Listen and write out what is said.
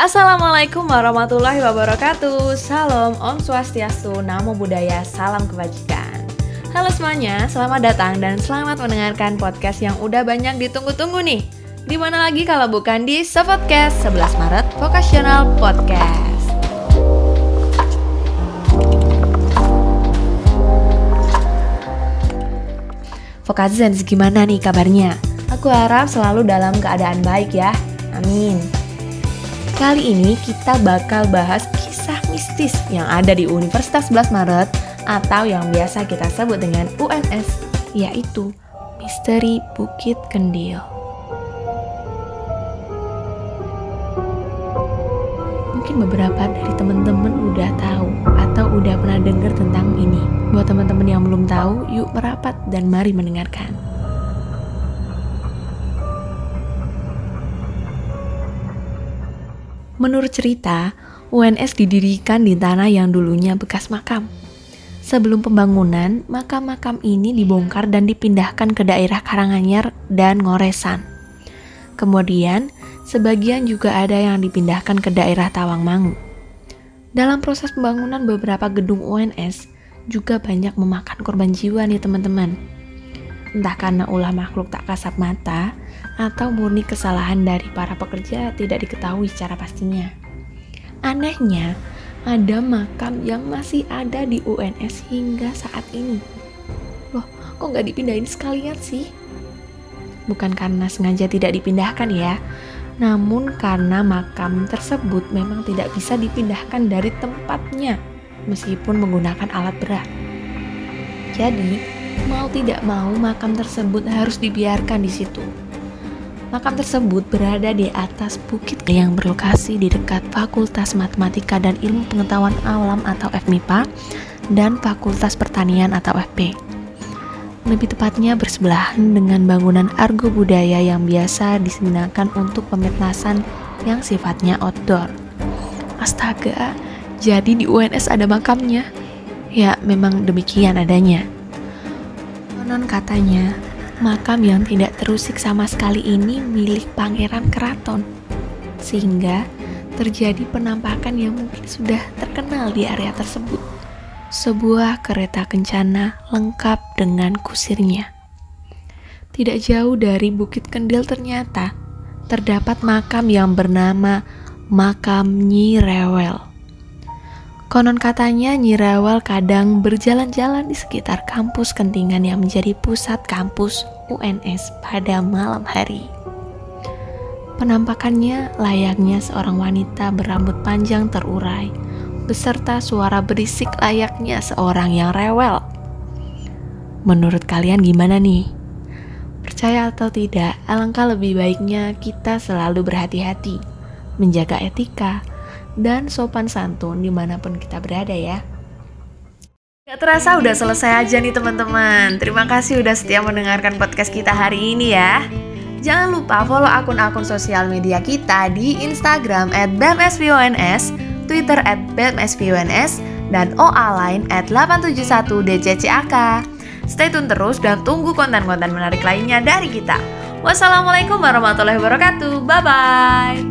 Assalamualaikum warahmatullahi wabarakatuh. Salam, Om Swastiastu, Namo Buddhaya, Salam Kebajikan. Halo semuanya, selamat datang dan selamat mendengarkan podcast yang udah banyak ditunggu-tunggu nih. Di mana lagi kalau bukan di Sopodcast 11 Maret Vocational Podcast. Vokazens, gimana nih kabarnya? Aku harap selalu dalam keadaan baik ya. Amin Kali ini kita bakal bahas kisah mistis yang ada di Universitas 11 Maret atau yang biasa kita sebut dengan UNS, yaitu Misteri Bukit Kendil. Mungkin beberapa dari teman-teman udah tahu atau udah pernah dengar tentang ini. Buat teman-teman yang belum tahu, yuk merapat dan mari mendengarkan. Menurut cerita, UNS didirikan di tanah yang dulunya bekas makam. Sebelum pembangunan, makam-makam ini dibongkar dan dipindahkan ke daerah Karanganyar dan Ngoresan. Kemudian, sebagian juga ada yang dipindahkan ke daerah Tawangmangu. Dalam proses pembangunan beberapa gedung UNS juga banyak memakan korban jiwa nih teman-teman. Entah karena ulah makhluk tak kasat mata atau murni kesalahan dari para pekerja tidak diketahui secara pastinya. Anehnya, ada makam yang masih ada di UNS hingga saat ini. Loh, kok nggak dipindahin sekalian sih? Bukan karena sengaja tidak dipindahkan ya, namun karena makam tersebut memang tidak bisa dipindahkan dari tempatnya meskipun menggunakan alat berat. Jadi, Mau tidak mau, makam tersebut harus dibiarkan di situ. Makam tersebut berada di atas bukit yang berlokasi di dekat Fakultas Matematika dan Ilmu Pengetahuan Alam atau FMIPA dan Fakultas Pertanian atau FP. Lebih tepatnya bersebelahan dengan bangunan Argo Budaya yang biasa digunakan untuk pemetasan yang sifatnya outdoor. Astaga, jadi di UNS ada makamnya. Ya, memang demikian adanya. Konon katanya, makam yang tidak terusik sama sekali ini milik pangeran keraton. Sehingga terjadi penampakan yang mungkin sudah terkenal di area tersebut. Sebuah kereta kencana lengkap dengan kusirnya. Tidak jauh dari Bukit Kendil ternyata terdapat makam yang bernama Makam Nyi Rewel. Konon katanya Nyirawal kadang berjalan-jalan di sekitar kampus Kentingan yang menjadi pusat kampus UNS pada malam hari. Penampakannya layaknya seorang wanita berambut panjang terurai, beserta suara berisik layaknya seorang yang rewel. Menurut kalian gimana nih? Percaya atau tidak, alangkah lebih baiknya kita selalu berhati-hati, menjaga etika, dan sopan santun di mana pun kita berada ya. Gak terasa udah selesai aja nih teman-teman. Terima kasih udah setia mendengarkan podcast kita hari ini ya. Jangan lupa follow akun-akun sosial media kita di Instagram at BMSVONS, Twitter at BMSVONS, dan OA lain at 871DCCAK. Stay tune terus dan tunggu konten-konten menarik lainnya dari kita. Wassalamualaikum warahmatullahi wabarakatuh. Bye-bye.